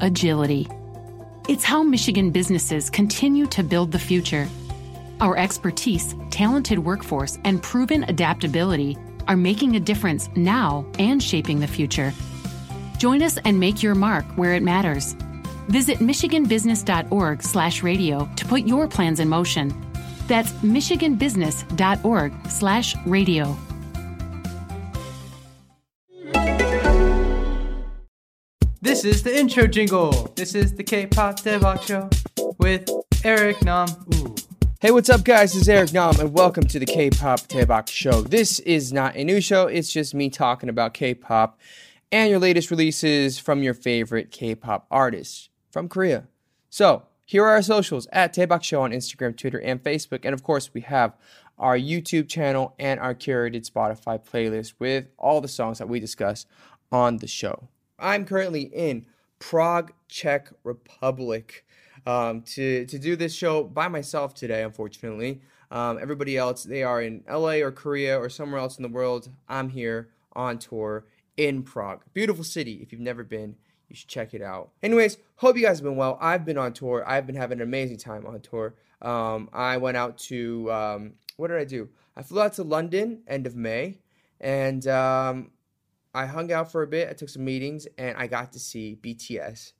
agility. It's how Michigan businesses continue to build the future. Our expertise, talented workforce, and proven adaptability are making a difference now and shaping the future. Join us and make your mark where it matters. Visit michiganbusiness.org/radio to put your plans in motion. That's michiganbusiness.org/radio. This is the intro jingle. This is the K-pop Daebak show with Eric Nam. Ooh. Hey, what's up, guys? This is Eric Nam, and welcome to the K-pop Daebak Show. This is not a new show; it's just me talking about K-pop and your latest releases from your favorite K-pop artists from Korea. So, here are our socials at Daebak Show on Instagram, Twitter, and Facebook, and of course, we have our YouTube channel and our curated Spotify playlist with all the songs that we discuss on the show. I'm currently in Prague, Czech Republic um, to to do this show by myself today. Unfortunately, um, everybody else they are in LA or Korea or somewhere else in the world. I'm here on tour in Prague, beautiful city. If you've never been, you should check it out. Anyways, hope you guys have been well. I've been on tour. I've been having an amazing time on tour. Um, I went out to um, what did I do? I flew out to London end of May, and um, I hung out for a bit. I took some meetings, and I got to see BTS,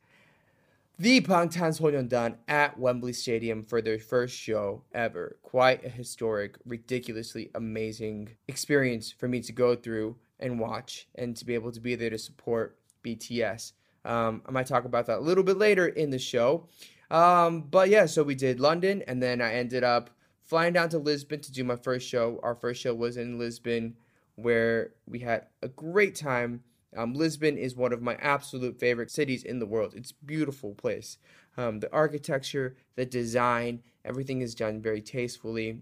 the Bangtan Sonyeondan, at Wembley Stadium for their first show ever. Quite a historic, ridiculously amazing experience for me to go through and watch, and to be able to be there to support BTS. Um, I might talk about that a little bit later in the show. Um, but yeah, so we did London, and then I ended up flying down to Lisbon to do my first show. Our first show was in Lisbon where we had a great time. Um, Lisbon is one of my absolute favorite cities in the world. It's beautiful place. Um, the architecture, the design, everything is done very tastefully.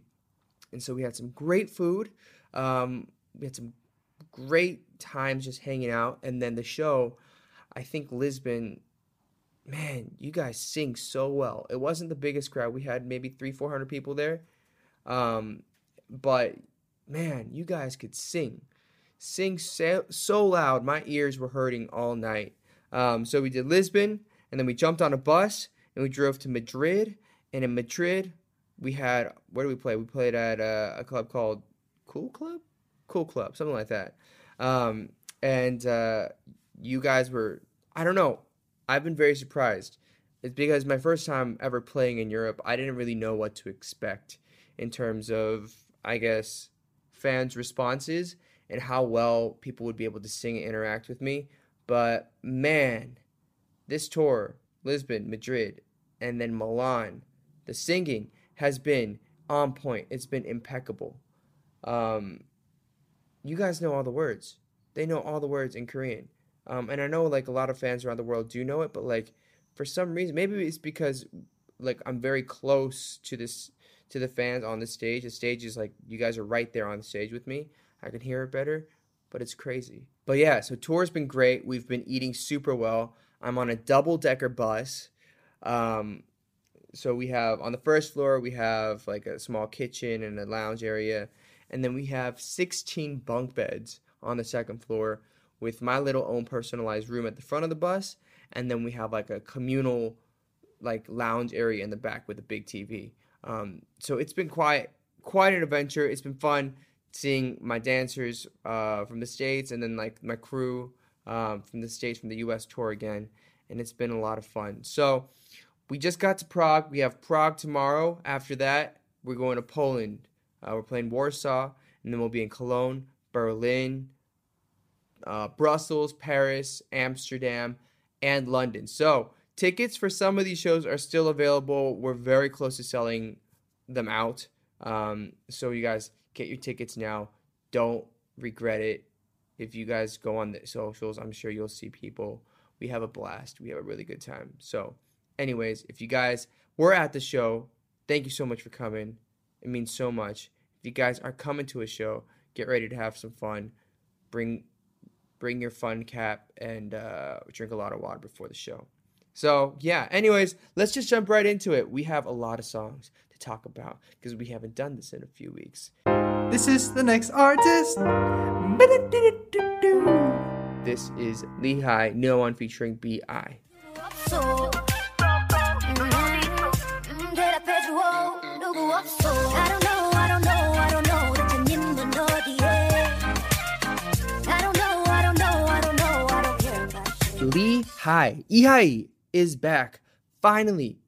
And so we had some great food. Um, we had some great times just hanging out. And then the show, I think Lisbon, man, you guys sing so well. It wasn't the biggest crowd. We had maybe three, 400 people there. Um, but man, you guys could sing. Sing so, so loud, my ears were hurting all night. Um, so we did Lisbon, and then we jumped on a bus, and we drove to Madrid. And in Madrid, we had, where did we play? We played at a, a club called Cool Club? Cool Club, something like that. Um, and uh, you guys were, I don't know, I've been very surprised. It's because my first time ever playing in Europe, I didn't really know what to expect in terms of, I guess, fans' responses and how well people would be able to sing and interact with me. But man, this tour, Lisbon, Madrid, and then Milan, the singing has been on point. It's been impeccable. Um, you guys know all the words. They know all the words in Korean. Um, and I know like a lot of fans around the world do know it, but like for some reason, maybe it's because like I'm very close to this to the fans on the stage. The stage is like you guys are right there on the stage with me. I can hear it better, but it's crazy. But yeah, so tour's been great. We've been eating super well. I'm on a double decker bus. Um, so we have on the first floor we have like a small kitchen and a lounge area, and then we have 16 bunk beds on the second floor with my little own personalized room at the front of the bus, and then we have like a communal like lounge area in the back with a big TV. Um, so it's been quite quite an adventure. It's been fun seeing my dancers uh, from the states and then like my crew um, from the states from the U.S. tour again, and it's been a lot of fun. So we just got to Prague. We have Prague tomorrow. After that, we're going to Poland. Uh, we're playing Warsaw, and then we'll be in Cologne, Berlin, uh, Brussels, Paris, Amsterdam, and London. So tickets for some of these shows are still available. We're very close to selling them out. Um, so you guys get your tickets now. Don't regret it. If you guys go on the socials, I'm sure you'll see people. we have a blast. We have a really good time. So, anyways, if you guys were at the show, thank you so much for coming. It means so much. If you guys are coming to a show, get ready to have some fun. Bring bring your fun cap and uh, drink a lot of water before the show. So, yeah, anyways, let's just jump right into it. We have a lot of songs to talk about because we haven't done this in a few weeks. This is the next artist. This is Lee Hi, no one featuring B.I. Lee Hi, Lehigh is back. Finally.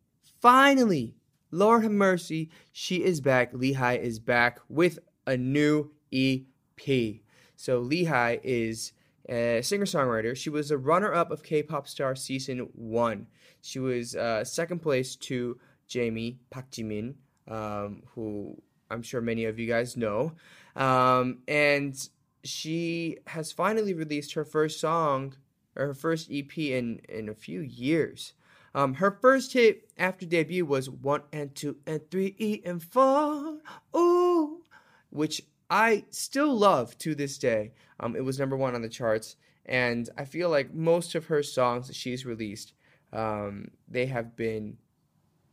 Finally. Lord have mercy. She is back. Lee Hi is back with a new EP. So Lee Hi is a singer-songwriter. She was a runner-up of K-pop Star season one. She was uh, second place to Jamie Park Jimin, um, who I'm sure many of you guys know. Um, and she has finally released her first song, or her first EP in in a few years. Um, her first hit after debut was one and two and three E and four, ooh, which I still love to this day. Um, it was number one on the charts, and I feel like most of her songs that she's released, um, they have been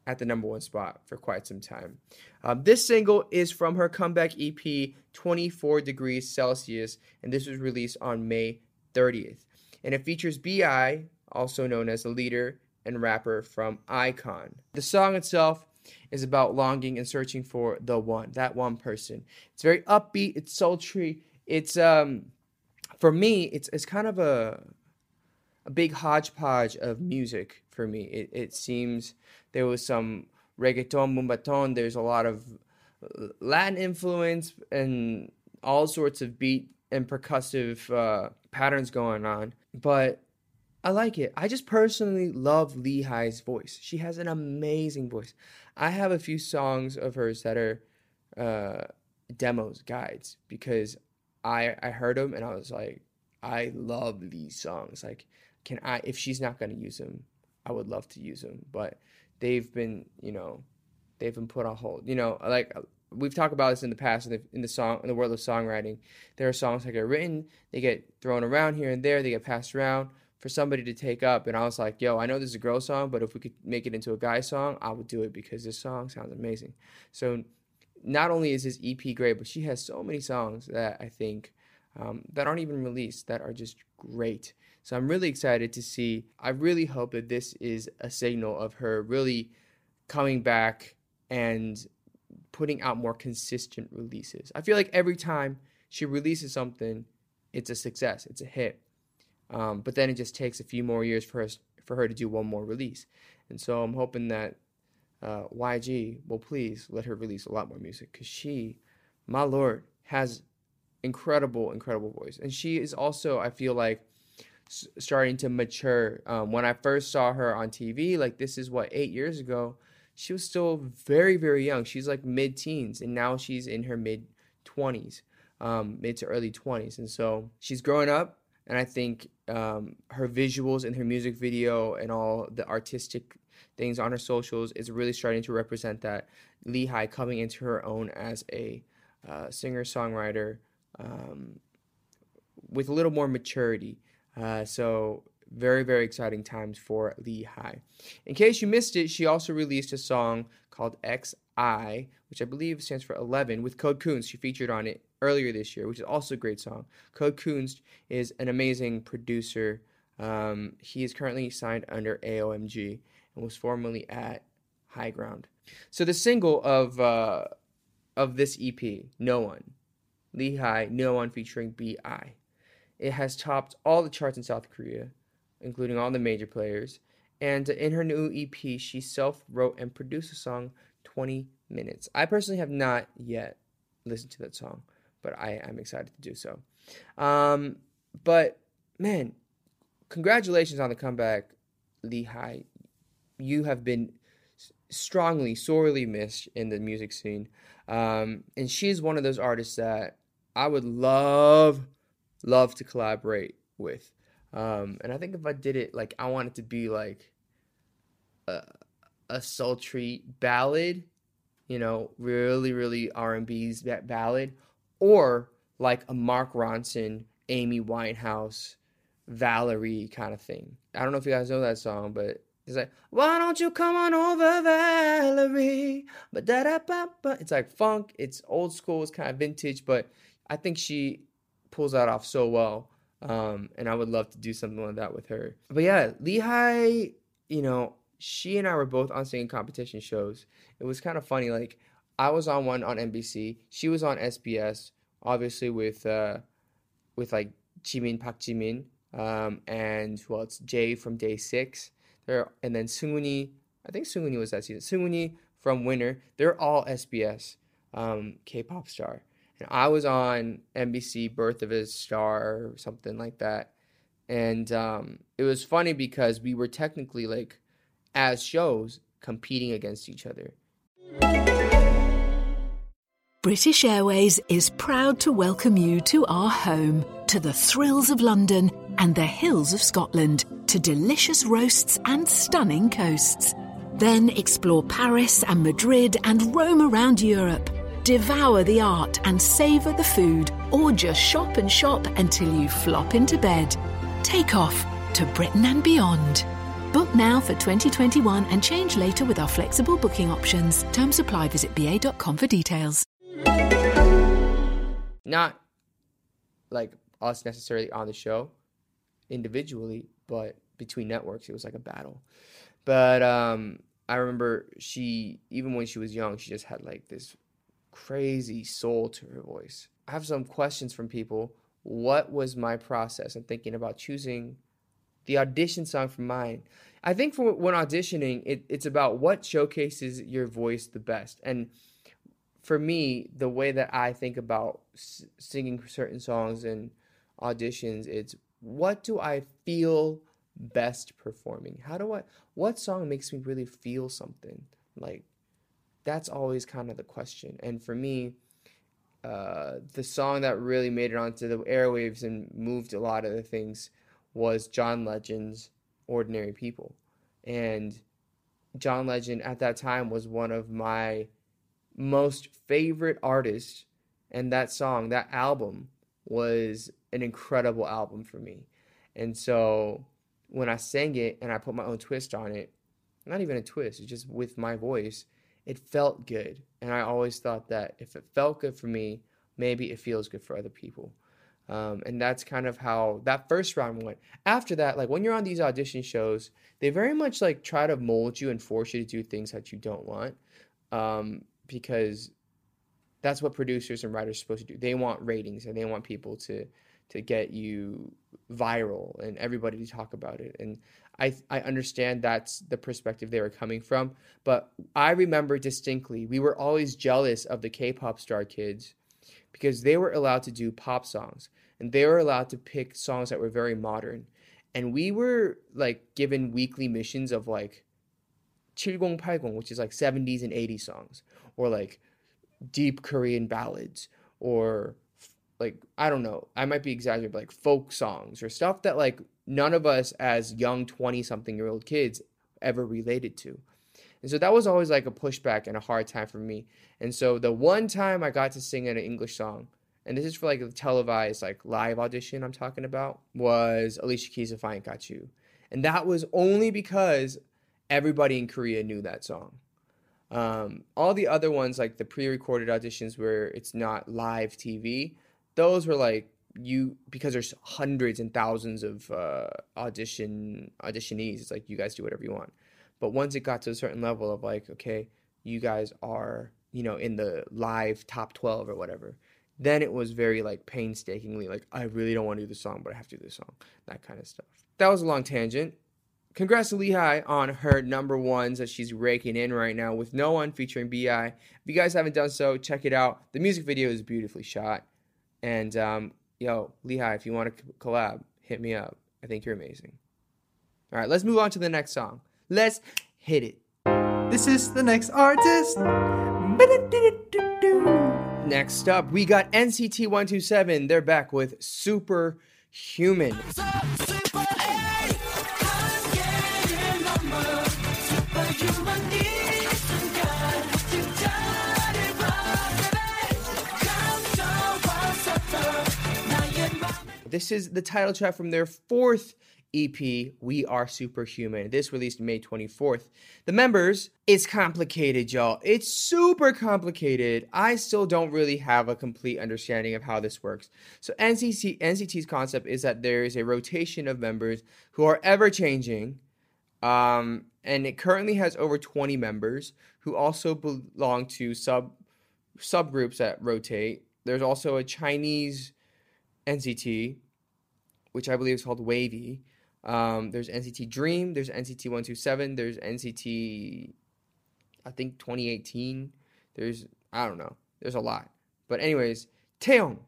at the number one spot for quite some time. Um, this single is from her comeback EP, 24 Degrees Celsius, and this was released on May 30th. And it features B.I., also known as the leader and rapper from iKON. The song itself is about longing and searching for the one, that one person. It's very upbeat, it's sultry. It's um for me, it's it's kind of a a big hodgepodge of music for me. It it seems there was some reggaeton, moombahton, there's a lot of Latin influence and all sorts of beat and percussive uh, patterns going on. But I like it. I just personally love Lee Hi's voice. She has an amazing voice. I have a few songs of hers that are uh, demos, guides, because I I heard them and I was like, I love these songs. Like, can I? If she's not gonna use them, I would love to use them. But they've been, you know, they've been put on hold. You know, like we've talked about this in the past in the, in the song in the world of songwriting. There are songs that get written, they get thrown around here and there, they get passed around for somebody to take up. And I was like, yo, I know this is a girl song, but if we could make it into a guy song, I would do it because this song sounds amazing. So not only is this EP great, but she has so many songs that I think um, that aren't even released that are just great. So I'm really excited to see. I really hope that this is a signal of her really coming back and putting out more consistent releases. I feel like every time she releases something, it's a success, it's a hit. Um, but then it just takes a few more years for us for her to do one more release. And so I'm hoping that uh, YG will please let her release a lot more music because she, my lord, has incredible, incredible voice. And she is also, I feel like, starting to mature. Um, when I first saw her on TV, like this is what eight years ago, she was still very, very young. She's like mid teens, and now she's in her mid 20s, um, mid to early 20s. And so she's growing up, and I think um, her visuals and her music video and all the artistic things on her socials is really starting to represent that Lee Hi coming into her own as a uh, singer songwriter um, with a little more maturity. Uh, so very very exciting times for Lee Hi. In case you missed it, she also released a song called XI, which I believe stands for 11, with Code Kunst. She featured on it earlier this year, which is also a great song. Code Kunst is an amazing producer. Um, he is currently signed under AOMG and was formerly at High Ground. So the single of uh, of this EP, No One, Lee Hi, No One featuring B.I. It has topped all the charts in South Korea, including all the major players. And in her new EP, she self wrote and produced a song 20 minutes. I personally have not yet listened to that song, but I am excited to do so. Um, but man, congratulations on the comeback, Lee Hi. You have been strongly, sorely missed in the music scene. Um, and she's one of those artists that I would love, love to collaborate with. Um, and I think if I did it, like I want it to be like a, a sultry ballad, you know, really, really R and B's ballad, or like a Mark Ronson, Amy Winehouse, Valerie kind of thing. I don't know if you guys know that song, but it's like, why don't you come on over, Valerie? But da da ba ba. It's like funk. It's old school. It's kind of vintage, but I think she pulls that off so well. Um, and I would love to do something like that with her. But yeah, Lee Hi, you know, she and I were both on singing competition shows. It was kind of funny. Like I was on one on MBC. She was on SBS, obviously with uh, with like Jimin Park Jimin, um, and well, it's Jay from Day Six. There and then Sunguni. I think Sunguni was that season. Sunguni from Winner. They're all SBS um, K-pop star. I was on MBC Birth of a Star or something like that. And um, it was funny because we were technically like as shows competing against each other. British Airways is proud to welcome you to our home, to the thrills of London and the hills of Scotland, to delicious roasts and stunning coasts. Then explore Paris and Madrid and roam around Europe. Devour the art and savour the food, or just shop and shop until you flop into bed. Take off to Britain and beyond. Book now for 2021 and change later with our flexible booking options. Terms apply. Visit ba.com for details. Not like us necessarily on the show individually, but between networks, it was like a battle. But um, I remember she, even when she was young, she just had like this crazy soul to her voice. I have some questions from people. What was my process in thinking about choosing the audition song for mine? I think for when auditioning, it, it's about what showcases your voice the best. And for me, the way that I think about s- singing certain songs and auditions, it's what do I feel best performing? How do I, what song makes me really feel something? Like, that's always kind of the question. And for me, uh, the song that really made it onto the airwaves and moved a lot of the things was John Legend's Ordinary People. And John Legend at that time was one of my most favorite artists. And that song, that album, was an incredible album for me. And so when I sang it and I put my own twist on it, not even a twist, it's just with my voice, it felt good. And I always thought that if it felt good for me, maybe it feels good for other people. Um, and that's kind of how that first round went. After that, like when you're on these audition shows, they very much like try to mold you and force you to do things that you don't want, um, because that's what producers and writers are supposed to do. They want ratings and they want people to to get you viral and everybody to talk about it. And I I understand that's the perspective they were coming from, but I remember distinctly we were always jealous of the K-pop star kids because they were allowed to do pop songs and they were allowed to pick songs that were very modern. And we were like given weekly missions of like 7080, which is like 70s and 80s songs, or like deep Korean ballads, or like I don't know, I might be exaggerating, but like folk songs or stuff that like none of us as young 20 something year old kids ever related to. And so that was always like a pushback and a hard time for me. And so the one time I got to sing an English song, and this is for like a televised like live audition I'm talking about, was Alicia Keys' If I Ain't Got You. And that was only because everybody in Korea knew that song. Um, all the other ones, like the pre-recorded auditions where it's not live TV, those were like you because there's hundreds and thousands of uh, audition auditionees. It's like you guys do whatever you want. But once it got to a certain level of like, okay, you guys are you know in the live top twelve or whatever, then it was very like painstakingly like I really don't want to do the song, but I have to do the song, that kind of stuff. That was a long tangent. Congrats to Lee Hi on her number ones that she's raking in right now with No One featuring B.I. If you guys haven't done so, check it out. The music video is beautifully shot. And um, yo, Lee Hi, if you want to collab, hit me up. I think you're amazing. All right, let's move on to the next song. Let's hit it. This is the next artist. Next up, we got NCT 127. They're back with Superhuman. Super This is the title track from their fourth EP, We Are Superhuman. This released May 24th. The members, it's complicated, y'all. It's super complicated. I still don't really have a complete understanding of how this works. So NCT, NCT's concept is that there is a rotation of members who are ever changing. Um, and it currently has over 20 members who also belong to sub subgroups that rotate. There's also a Chinese NCT, which I believe is called WayV. Um, there's NCT Dream. There's NCT 127. There's NCT, I think 2018. There's I don't know. There's a lot. But anyways, Taeyong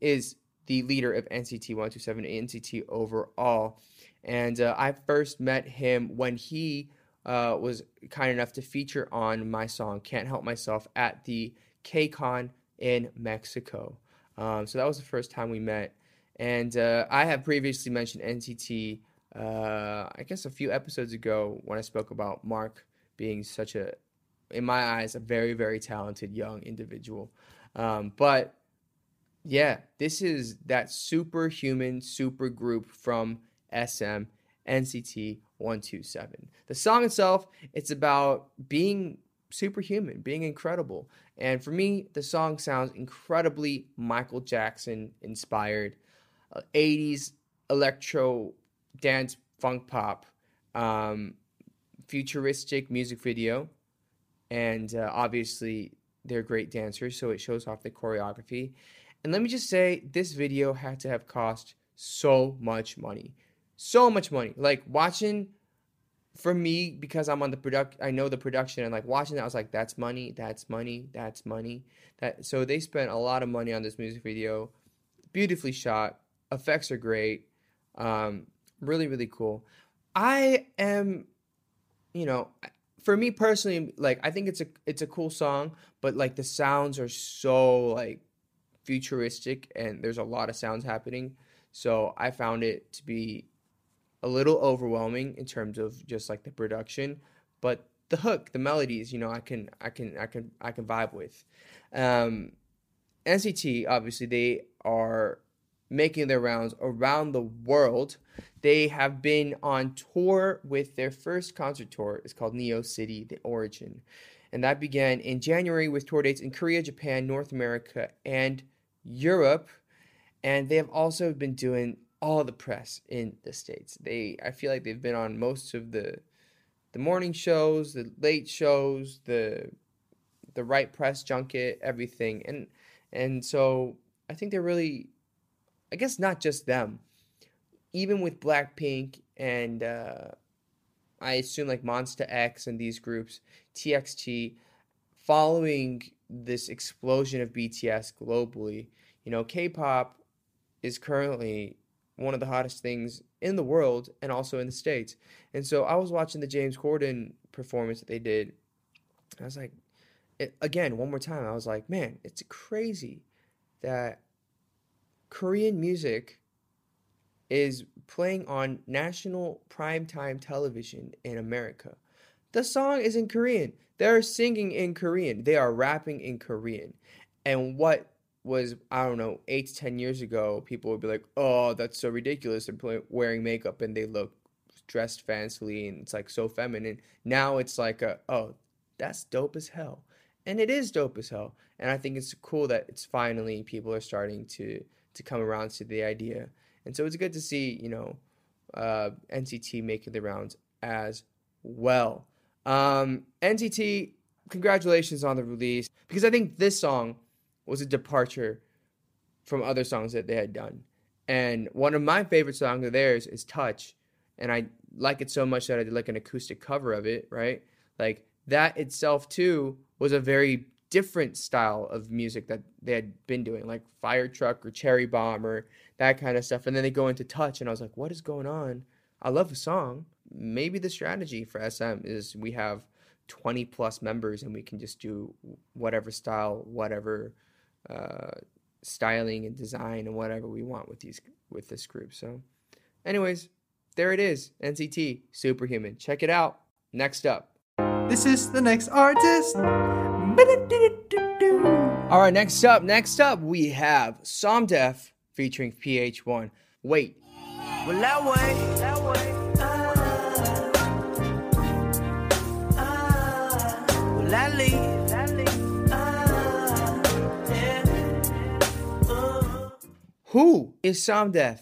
is the leader of NCT 127 NCT overall, and uh, I first met him when he uh, was kind enough to feature on my song "Can't Help Myself" at the KCON in Mexico. Um, so that was the first time we met. And uh, I have previously mentioned NCT, uh, I guess a few episodes ago when I spoke about Mark being such a, in my eyes, a very, very talented young individual. Um, but yeah, this is that superhuman super group from SM, NCT 127. The song itself, it's about being superhuman, being incredible. And for me, the song sounds incredibly Michael Jackson inspired. Uh, 80s electro dance funk pop, um, futuristic music video. And uh, obviously, they're great dancers, so it shows off the choreography. And let me just say, this video had to have cost so much money. So much money. Like watching for me because I'm on the product I know the production and like watching that I was like that's money, that's money, that's money. That so they spent a lot of money on this music video. Beautifully shot. Effects are great. Um really really cool. I am you know, for me personally like I think it's a it's a cool song, but like the sounds are so like futuristic and there's a lot of sounds happening. So I found it to be a little overwhelming in terms of just like the production, but the hook, the melodies, you know, I can I can I can I can vibe with. Um, NCT obviously they are making their rounds around the world. They have been on tour with their first concert tour. It's called Neo City: The Origin, and that began in January with tour dates in Korea, Japan, North America, and Europe. And they have also been doing all the press in the states. They I feel like they've been on most of the the morning shows, the late shows, the the right press junket, everything. And and so I think they're really I guess not just them. Even with Blackpink and uh, I assume like Monsta X and these groups, TXT, following this explosion of BTS globally, you know, K-pop is currently one of the hottest things in the world and also in the states. And so I was watching the James Corden performance that they did. I was like, it, again, one more time, I was like, man, it's crazy that Korean music is playing on national primetime television in America. The song is in Korean. They're singing in Korean. They are rapping in Korean. And what was I don't know eight to ten years ago, people would be like, "Oh, that's so ridiculous." They're wearing makeup and they look dressed fancily and it's like so feminine. Now it's like, a, "Oh, that's dope as hell," and it is dope as hell. And I think it's cool that it's finally people are starting to to come around to the idea. And so it's good to see you know uh, NCT making the rounds as well. Um, NCT, congratulations on the release because I think this song was a departure from other songs that they had done. And one of my favorite songs of theirs is Touch. And I like it so much that I did like an acoustic cover of it, right? Like that itself too was a very different style of music that they had been doing, like Fire Truck or Cherry Bomb or that kind of stuff. And then they go into Touch and I was like, what is going on? I love the song. Maybe the strategy for SM is we have 20 plus members and we can just do whatever style, whatever uh, styling and design and whatever we want with these with this group. So, anyways, there it is. NCT Superhuman. Check it out. Next up. This is the next artist. All right, next up, next up, we have Sumdef featuring PH1. Wait. Well, that way, that way. Well, that leave, that leave. yeah. Who is Sumdef?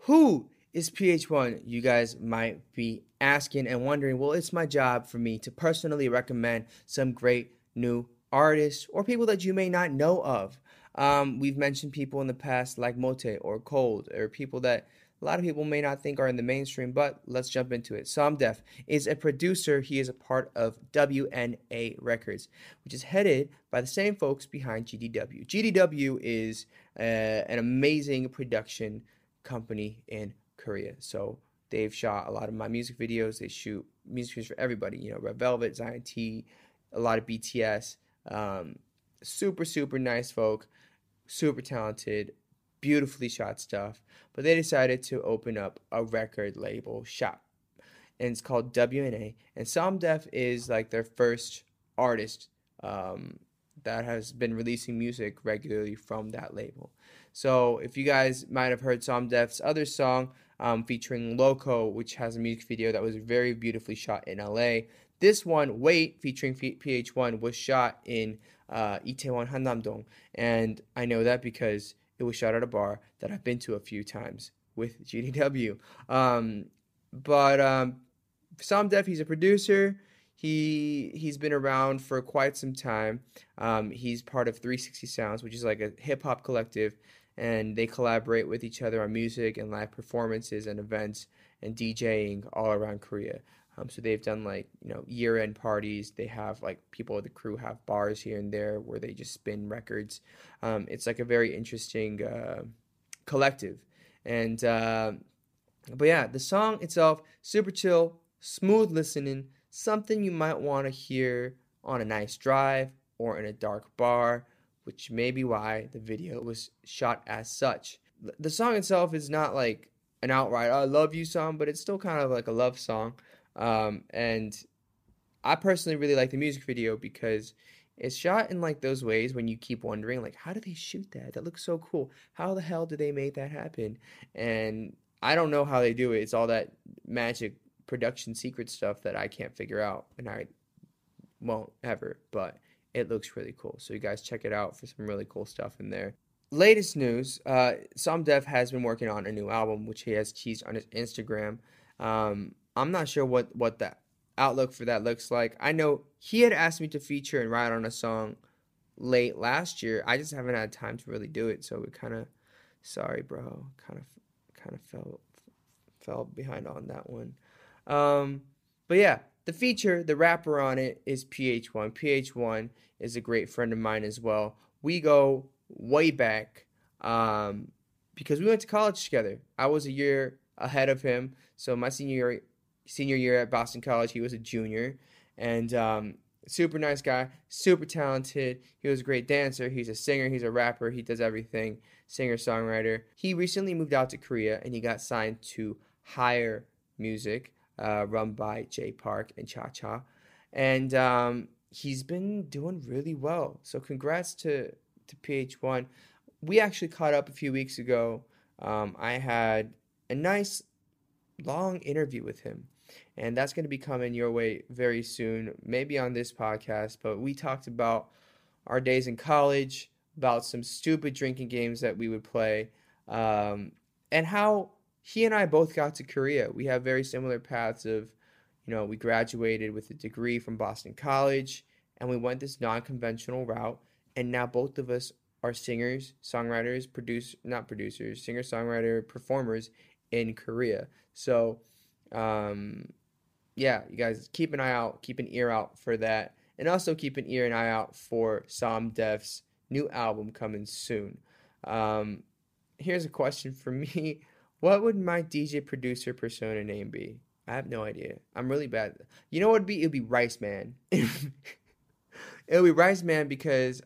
Who is PH1? You guys might be asking and wondering. Well, it's my job for me to personally recommend some great new artists or people that you may not know of. Um, we've mentioned people in the past like Mote or Colde or people that a lot of people may not think are in the mainstream, but let's jump into it. Sumdef is a producer. He is a part of WNA Records, which is headed by the same folks behind GDW. GDW is uh, an amazing production company in Korea. So they've shot a lot of my music videos. They shoot music videos for everybody. You know, Red Velvet, Zion T, a lot of BTS. Um, super, super nice folk, super talented, beautifully shot stuff. But they decided to open up a record label shop. And it's called WNA. And Psalm Sumdef is like their first artist um, that has been releasing music regularly from that label. So if you guys might have heard Psalm Sumdef's other song um, featuring Loco, which has a music video that was very beautifully shot in LA. This one, Wait, featuring PH1, was shot in uh, Itaewon Hannamdong, and I know that because it was shot at a bar that I've been to a few times with GDW. Um, but um, Sumdef, he's a producer. He he's been around for quite some time. Um, he's part of 360 Sounds, which is like a hip hop collective, and they collaborate with each other on music and live performances and events and DJing all around Korea. Um, so they've done like you know year end parties. They have like people of the crew have bars here and there where they just spin records. Um, it's like a very interesting uh, collective, and uh, but yeah, the song itself super chill, smooth listening, something you might want to hear on a nice drive or in a dark bar, which may be why the video was shot as such. The song itself is not like an outright "I love you" song, but it's still kind of like a love song. Um, and I personally really like the music video because it's shot in like those ways when you keep wondering like how do they shoot that? That looks so cool. How the hell did they make that happen? And I don't know how they do it. It's all that magic production secret stuff that I can't figure out and I won't ever, but it looks really cool. So you guys check it out for some really cool stuff in there. Latest news, uh, Sumdef has been working on a new album, which he has teased on his Instagram. Um, I'm not sure what what the outlook for that looks like. I know he had asked me to feature and write on a song late last year. I just haven't had time to really do it, so we kind of sorry, bro. Kind of kind of fell fell behind on that one. Um, but yeah, the feature, the rapper on it is PH1. PH1 is a great friend of mine as well. We go way back um, because we went to college together. I was a year ahead of him, so my senior year, senior year at Boston College, he was a junior, and um, super nice guy, super talented. He was a great dancer. He's a singer. He's a rapper. He does everything. Singer songwriter. He recently moved out to Korea and he got signed to Higher Music, uh, run by Jay Park and Cha Cha, and um, he's been doing really well. So congrats to to PH1. We actually caught up a few weeks ago. Um, I had a nice long interview with him. And that's going to be coming your way very soon, maybe on this podcast. But we talked about our days in college, about some stupid drinking games that we would play, um, and how he and I both got to Korea. We have very similar paths of, you know, we graduated with a degree from Boston College and we went this non conventional route. And now both of us are singers, songwriters, produce not producers, singer, songwriter, performers in Korea. So, um, yeah, you guys keep an eye out, keep an ear out for that, and also keep an ear and eye out for Sumdef's new album coming soon. Um, here's a question for me: What would my DJ producer persona name be? I have no idea. I'm really bad. You know what it'd be? It'd be Rice Man. It'll be Rice Man because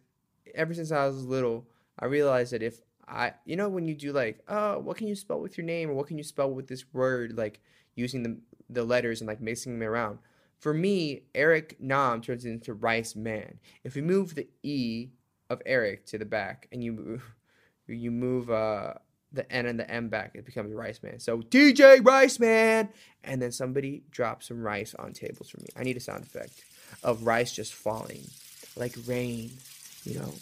ever since I was little, I realized that if I, you know, when you do like, oh, what can you spell with your name or what can you spell with this word, like using the the letters and like mixing them around. For me, Eric Nam turns into Rice Man. If we move the E of Eric to the back and you move, you move uh the N and the M back, it becomes Rice Man. So DJ Rice Man, and then somebody drops some rice on tables for me. I need a sound effect of rice just falling like rain. You know,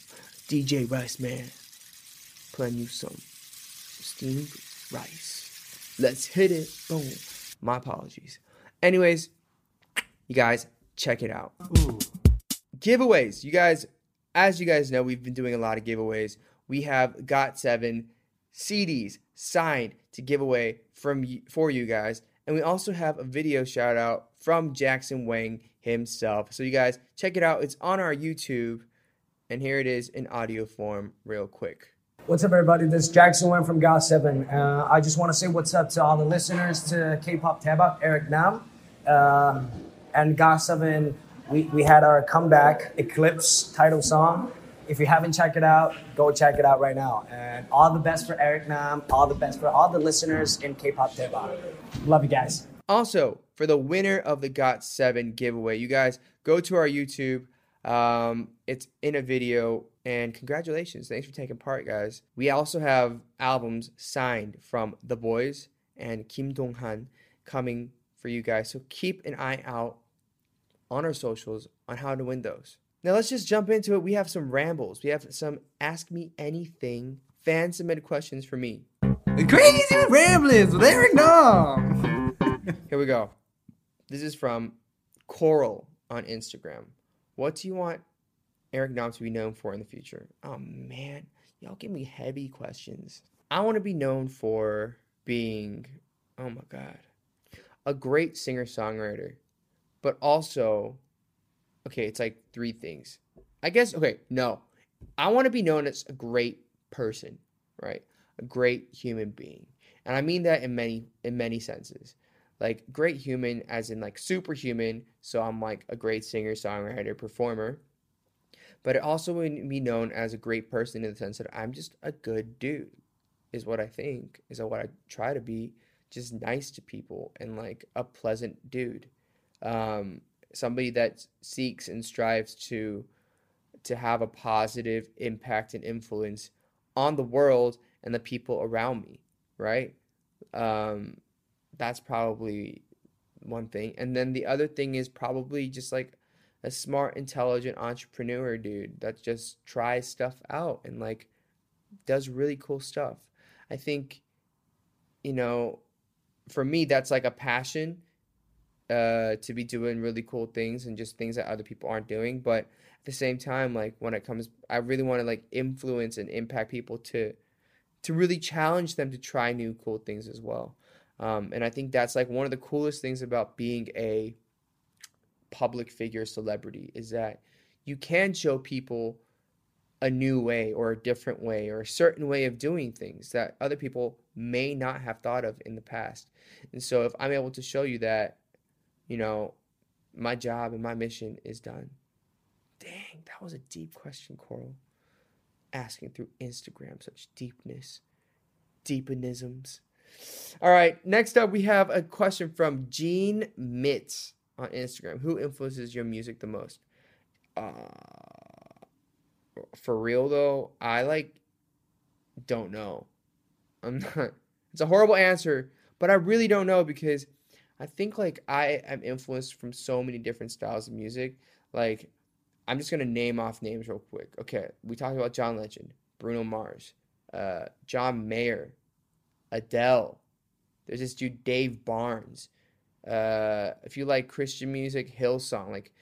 DJ Rice Man, playing you some steamed rice. Let's hit it. Boom. My apologies. Anyways, you guys check it out. Giveaways. You guys, as you guys know, we've been doing a lot of giveaways. We have got seven CDs signed to give away from for you guys, and we also have a video shout out from Jackson Wang himself. So you guys check it out. It's on our YouTube, and here it is in audio form, real quick. What's up, everybody? This is Jackson Wang from GOT7. Uh, I just want to say what's up to all the listeners to K-pop Daebak, Eric Nam, um, and GOT7. We, we had our comeback Eclipse title song. If you haven't checked it out, go check it out right now. And all the best for Eric Nam, all the best for all the listeners in K-pop Daebak. Love you guys. Also, for the winner of the Got 7 giveaway, you guys go to our YouTube. Um, it's in a video, and congratulations. Thanks for taking part, guys. We also have albums signed from The Boyz and Kim Dong Han coming for you guys. So keep an eye out on our socials on how to win those. Now, let's just jump into it. We have some rambles, we have some Ask Me Anything fan submitted questions for me. Crazy Ramblings with Eric Nam. Here we go. This is from Coral on Instagram. What do you want Eric Nam to be known for in the future? Oh man, y'all give me heavy questions. I want to be known for being, oh my god, a great singer songwriter, but also, okay, it's like three things. I guess, okay, no. I want to be known as a great person, right? A great human being. And I mean that in many in many senses like great human as in like superhuman so i'm like a great singer songwriter performer but it also would be known as a great person in the sense that i'm just a good dude is what i think is what i try to be just nice to people and like a pleasant dude um, somebody that seeks and strives to to have a positive impact and influence on the world and the people around me right um, that's probably one thing. And then the other thing is probably just like a smart, intelligent entrepreneur dude that just tries stuff out and like does really cool stuff. I think, you know, for me, that's like a passion uh, to be doing really cool things and just things that other people aren't doing. But at the same time, like when it comes, I really want to like influence and impact people to to really challenge them to try new cool things as well. Um, and I think that's like one of the coolest things about being a public figure celebrity is that you can show people a new way or a different way or a certain way of doing things that other people may not have thought of in the past. And so if I'm able to show you that, you know, my job and my mission is done. Dang, that was a deep question, Coral. Asking through Instagram, such deepness, deepenisms. All right, next up we have a question from Gene Mitz on Instagram. Who influences your music the most? Uh, for real though, I like don't know. I'm not. It's a horrible answer, but I really don't know because I think like I am influenced from so many different styles of music. Like I'm just gonna name off names real quick. Okay, we talked about John Legend, Bruno Mars, uh, John Mayer, Adele. There's this dude Dave Barnes. Uh, if you like Christian music, Hillsong. Like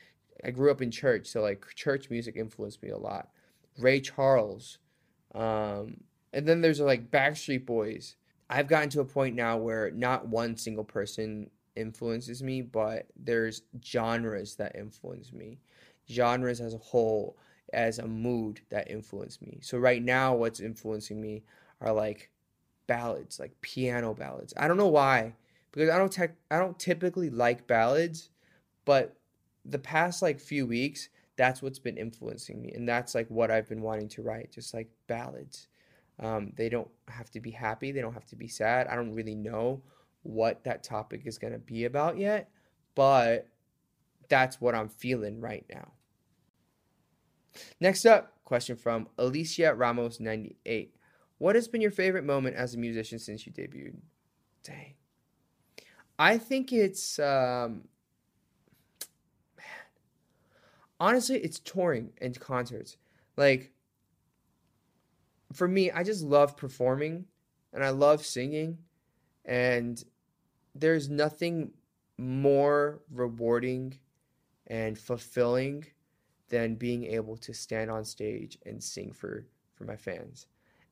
I grew up in church, so like church music influenced me a lot. Ray Charles, um, and then there's like Backstreet Boys. I've gotten to a point now where not one single person influences me, but there's genres that influence me. Genres as a whole, as a mood that influence me. So right now, what's influencing me are like ballads, like piano ballads. I don't know why, because I don't I don't typically like ballads, but the past like few weeks, that's what's been influencing me, and that's like what I've been wanting to write, just like ballads. Um, they don't have to be happy, they don't have to be sad. I don't really know what that topic is gonna be about yet, but that's what I'm feeling right now. Next up, question from Alicia Ramos 98. What has been your favorite moment as a musician since you debuted? Dang. I think it's um man. Honestly, it's touring and concerts. Like for me, I just love performing and I love singing and there's nothing more rewarding and fulfilling than being able to stand on stage and sing for for my fans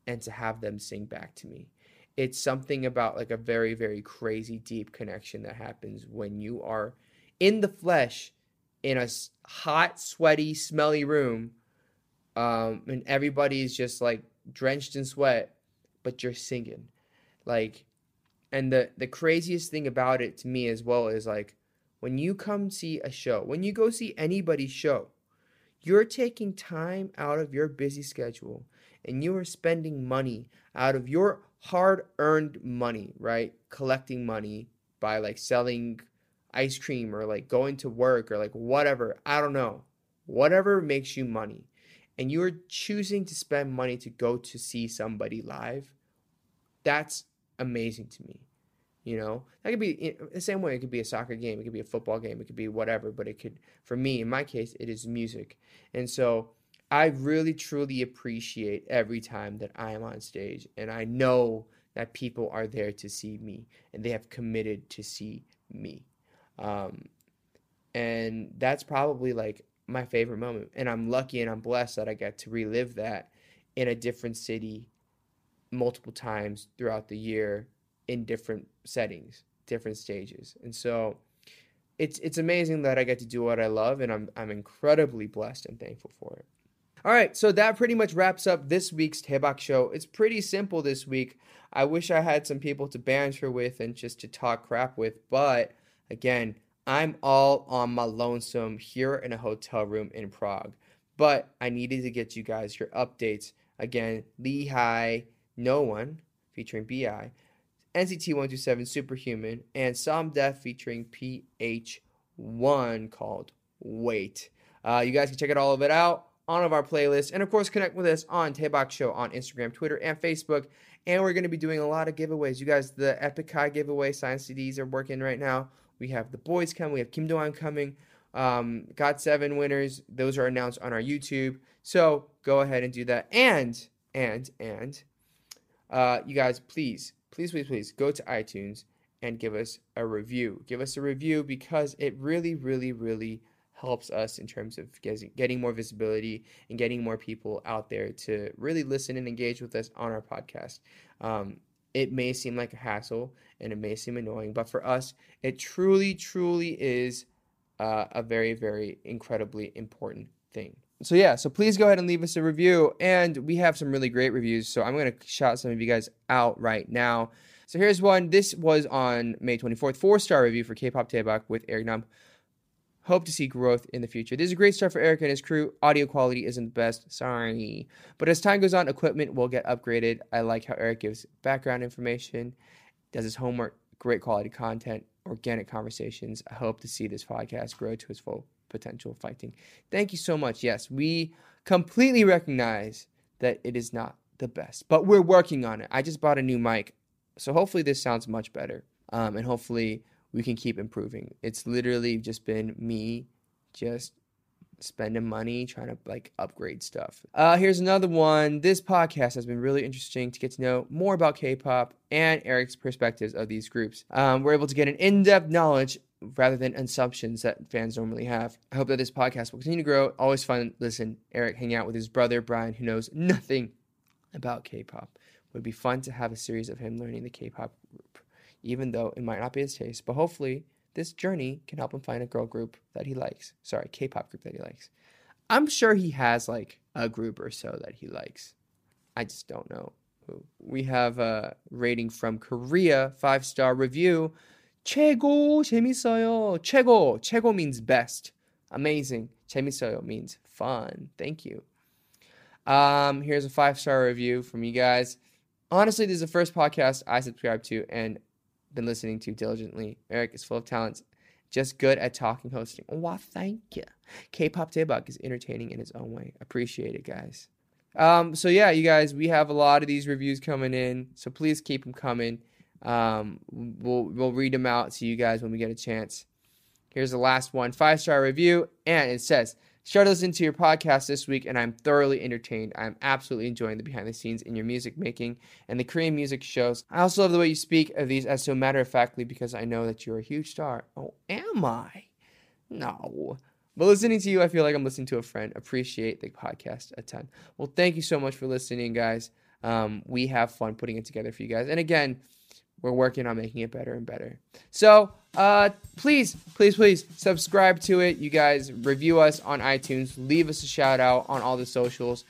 and to have them sing back to me. It's something about like a very very crazy deep connection that happens when you are in the flesh in a hot sweaty smelly room um and everybody's just like drenched in sweat but you're singing. Like and the the craziest thing about it to me as well is like when you come see a show when you go see anybody's show you're taking time out of your busy schedule and you are spending money out of your hard earned money, right? Collecting money by like selling ice cream or like going to work or like whatever. I don't know. Whatever makes you money. And you're choosing to spend money to go to see somebody live. That's amazing to me. You know, that could be the same way. It could be a soccer game, it could be a football game, it could be whatever. But it could, for me, in my case, it is music. And so I really truly appreciate every time that I am on stage and I know that people are there to see me and they have committed to see me. Um, and that's probably like my favorite moment. And I'm lucky and I'm blessed that I get to relive that in a different city multiple times throughout the year in different settings, different stages. And so it's it's amazing that I get to do what I love and I'm I'm incredibly blessed and thankful for it. All right, so that pretty much wraps up this week's Daebak show. It's pretty simple this week. I wish I had some people to banter with and just to talk crap with, but again, I'm all on my lonesome here in a hotel room in Prague. But I needed to get you guys your updates. Again, Lee Hi, No One featuring B.I, NCT 127 Superhuman, and Sumdef featuring PH1 called Wait. Uh, you guys can check it all of it out on of our playlist, and of course, connect with us on Daebak Show on Instagram, Twitter, and Facebook. And we're going to be doing a lot of giveaways. You guys, the Epic High giveaway science CDs are working right now. We have the Boyz coming. We have Kim Do-an coming. Um, got seven winners. Those are announced on our YouTube. So go ahead and do that. And and and uh, you guys, please, please, please, please go to iTunes and give us a review. Give us a review because it really, really, really helps us in terms of getting, more visibility and getting more people out there to really listen and engage with us on our podcast. Um, it may seem like a hassle and it may seem annoying, but for us, it truly, truly is uh, a very, very incredibly important thing. So yeah, so please go ahead and leave us a review, and we have some really great reviews. So I'm gonna shout some of you guys out right now. So here's one. This was on May 24th, four star review for K-pop Daebak with Eric Nam. Hope to see growth in the future. This is a great start for Eric and his crew. Audio quality isn't the best, sorry. But as time goes on, equipment will get upgraded. I like how Eric gives background information, does his homework, great quality content, organic conversations. I hope to see this podcast grow to its full potential fighting. Thank you so much. Yes, we completely recognize that it is not the best, but we're working on it. I just bought a new mic, so hopefully this sounds much better. Um, and hopefully we can keep improving. It's literally just been me just spending money trying to like upgrade stuff. Uh, here's another one. This podcast has been really interesting to get to know more about K-pop and Eric's perspectives of these groups. Um, we're able to get an in-depth knowledge rather than assumptions that fans normally have. I hope that this podcast will continue to grow. Always fun. Listen, Eric hang out with his brother Brian, who knows nothing about K-pop. Would be fun to have a series of him learning the K-pop group, even though it might not be his taste. But hopefully, this journey can help him find a girl group that he likes. Sorry, K-pop group that he likes. I'm sure he has like a group or so that he likes. I just don't know. We have a rating from Korea, five star review. 최고 재밌어요. 최고. 최고 means best. Amazing. 재밌어요 means fun. Thank you. Um, here's a five star review from you guys. Honestly, this is the first podcast I subscribe to and been listening to diligently. Eric is full of talents, just good at talking, hosting. Wow, thank you. K-pop Daebak is entertaining in its own way. Appreciate it, guys. Um, so yeah, you guys, we have a lot of these reviews coming in, so please keep them coming. Um, we'll we'll read them out to you guys when we get a chance. Here's the last one, five star review, and it says, "Started listening to your podcast this week, and I'm thoroughly entertained. I'm absolutely enjoying the behind the scenes in your music making and the Korean music shows. I also love the way you speak of these as so matter of factly because I know that you're a huge star. Oh, am I? No." But listening to you, I feel like I'm listening to a friend. Appreciate the podcast a ton. Well, thank you so much for listening, guys. Um, we have fun putting it together for you guys. And again, we're working on making it better and better. So uh, please, please, please subscribe to it. You guys review us on iTunes. Leave us a shout out on all the socials.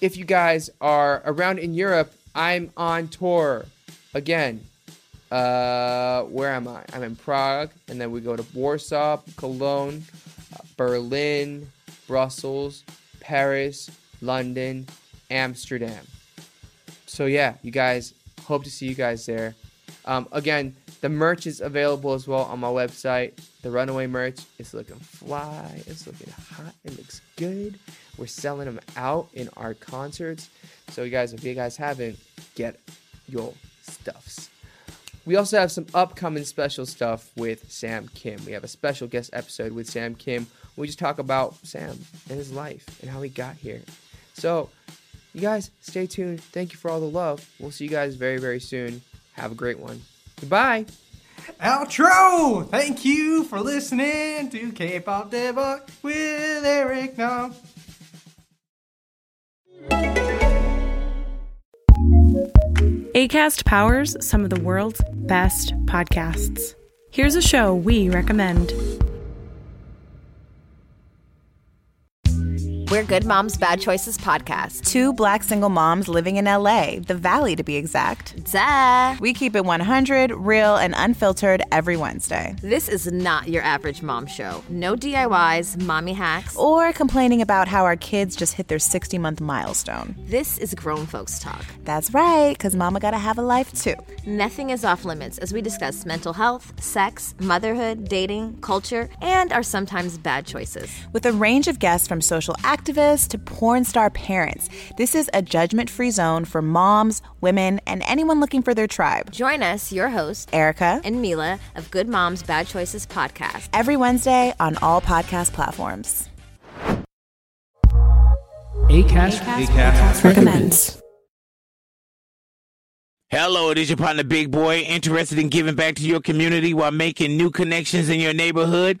If you guys are around in Europe, I'm on tour again. Uh, where am I? I'm in Prague, and then we go to Warsaw, Cologne, Berlin, Brussels, Paris, London, Amsterdam. So yeah, you guys hope to see you guys there. Um, again, the merch is available as well on my website. The Runaway merch is looking fly. It's looking hot. It looks good. We're selling them out in our concerts. So you guys, if you guys haven't, get your stuffs. We also have some upcoming special stuff with Sam Kim. We have a special guest episode with Sam Kim. We just talk about Sam and his life and how he got here. So, you guys, stay tuned. Thank you for all the love. We'll see you guys very, very soon. Have a great one. Goodbye. Outro! Thank you for listening to K-pop Daebak with Eric Nam. ACAST powers some of the world's best podcasts. Here's a show we recommend. We're Good Moms Bad Choices podcast. Two black single moms living in LA, the Valley to be exact. Duh. We keep it 100, real, and unfiltered every Wednesday. This is not your average mom show. No DIYs, mommy hacks. Or complaining about how our kids just hit their 60 month milestone. This is grown folks talk. That's right, because mama gotta have a life too. Nothing is off limits as we discuss mental health, sex, motherhood, dating, culture, and our sometimes bad choices. With a range of guests from social activists to porn star parents, this is a judgment free zone for moms, women, and anyone looking for their tribe. Join us, your host, Erica and Mila of Good Moms Bad Choices podcast. every Wednesday on all podcast platforms. Acast. Recommends. Hello, it is your partner Big Boy, interested in giving back to your community while making new connections in your neighborhood.